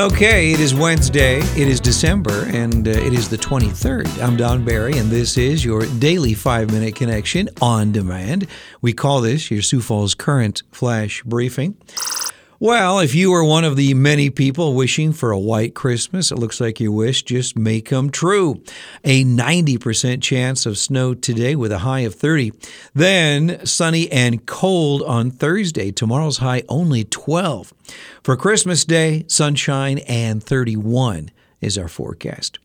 Okay, it is Wednesday, it is December, and uh, it is the 23rd. I'm Don Barry, and this is your daily five minute connection on demand. We call this your Sioux Falls Current Flash Briefing. Well, if you are one of the many people wishing for a white Christmas, it looks like your wish just may come true. A 90% chance of snow today with a high of 30. Then sunny and cold on Thursday. Tomorrow's high only 12. For Christmas Day, sunshine and 31 is our forecast.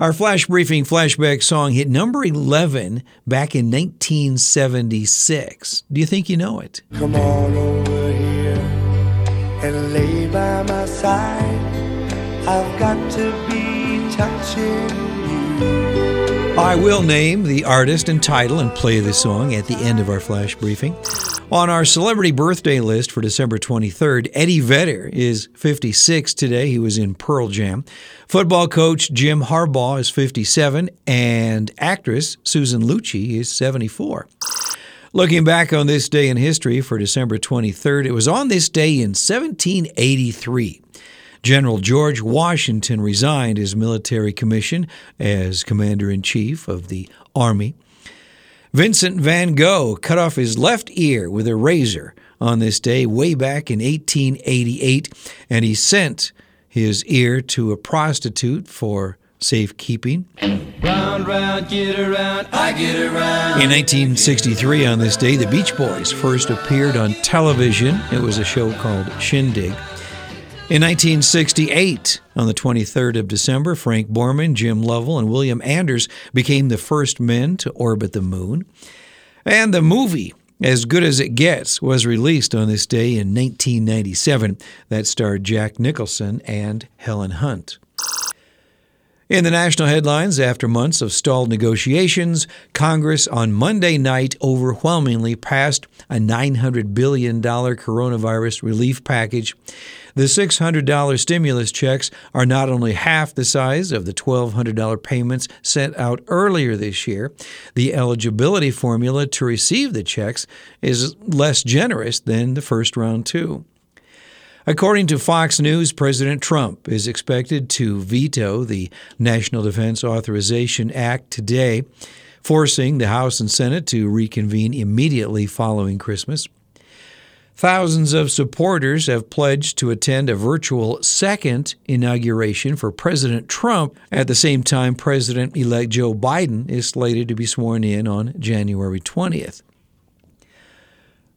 Our flash briefing flashback song hit number 11 back in 1976. Do you think you know it? Come on over here and lay by my side. I've got to be touching you. I will name the artist and title and play the song at the end of our flash briefing. On our celebrity birthday list for December 23rd, Eddie Vedder is 56 today. He was in Pearl Jam. Football coach Jim Harbaugh is 57, and actress Susan Lucci is 74. Looking back on this day in history for December 23rd, it was on this day in 1783. General George Washington resigned his military commission as Commander in Chief of the Army. Vincent van Gogh cut off his left ear with a razor on this day way back in 1888, and he sent his ear to a prostitute for safekeeping. Round, round, get around, I get around. In 1963, on this day, the Beach Boys first appeared on television. It was a show called Shindig. In 1968, on the 23rd of December, Frank Borman, Jim Lovell, and William Anders became the first men to orbit the moon. And the movie, As Good as It Gets, was released on this day in 1997. That starred Jack Nicholson and Helen Hunt. In the national headlines, after months of stalled negotiations, Congress on Monday night overwhelmingly passed a $900 billion coronavirus relief package. The $600 stimulus checks are not only half the size of the $1,200 payments sent out earlier this year, the eligibility formula to receive the checks is less generous than the first round, too. According to Fox News, President Trump is expected to veto the National Defense Authorization Act today, forcing the House and Senate to reconvene immediately following Christmas. Thousands of supporters have pledged to attend a virtual second inauguration for President Trump. At the same time, President elect Joe Biden is slated to be sworn in on January 20th.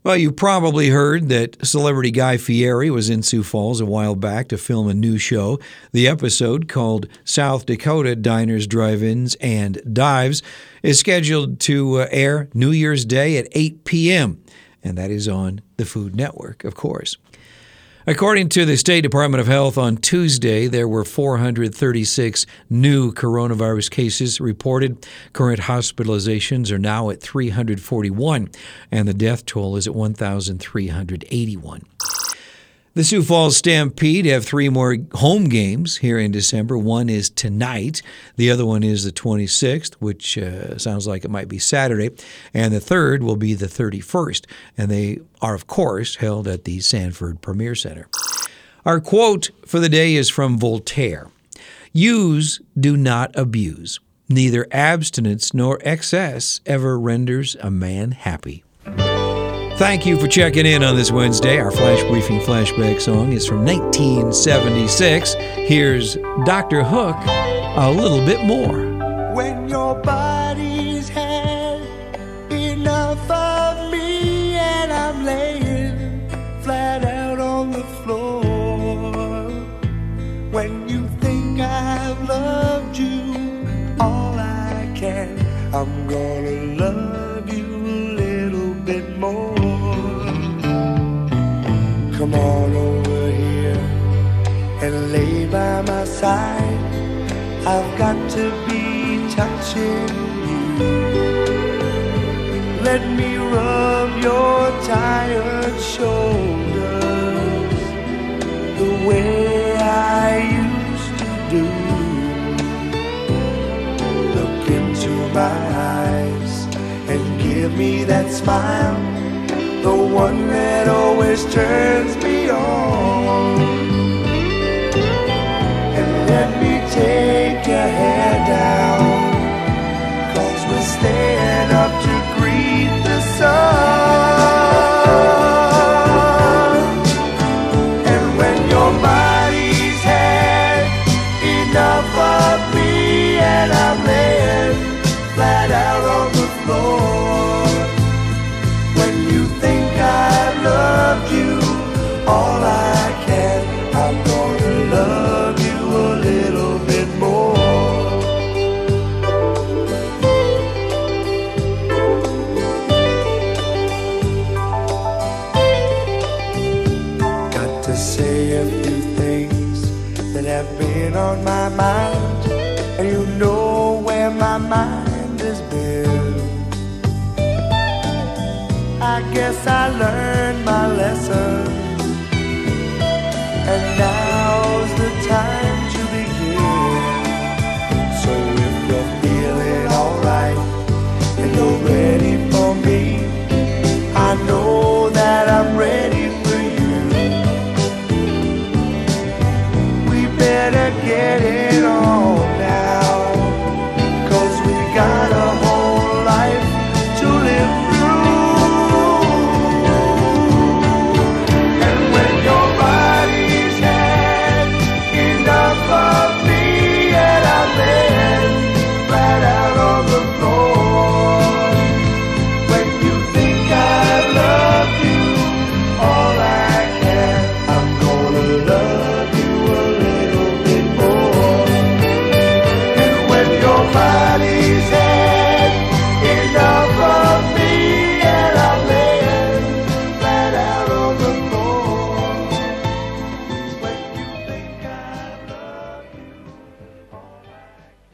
Well, you probably heard that celebrity Guy Fieri was in Sioux Falls a while back to film a new show. The episode, called South Dakota Diners, Drive Ins, and Dives, is scheduled to uh, air New Year's Day at 8 p.m., and that is on the Food Network, of course. According to the State Department of Health on Tuesday, there were 436 new coronavirus cases reported. Current hospitalizations are now at 341, and the death toll is at 1,381. The Sioux Falls Stampede have three more home games here in December. One is tonight. The other one is the 26th, which uh, sounds like it might be Saturday. And the third will be the 31st. And they are, of course, held at the Sanford Premier Center. Our quote for the day is from Voltaire Use, do not abuse. Neither abstinence nor excess ever renders a man happy. Thank you for checking in on this Wednesday. Our Flash Briefing flashback song is from 1976. Here's Dr. Hook, a little bit more. When your body's Come on over here and lay by my side. I've got to be touching you. Let me rub your tired shoulders the way I used to do. Look into my eyes and give me that smile the one that always turns me on. And let me take your hair down, cause we're staying up to greet the sun. And when your body's had enough of me and I'm laying flat out on the floor. Few things that have been on my mind, and you know where my mind has been. I guess I learned my lesson.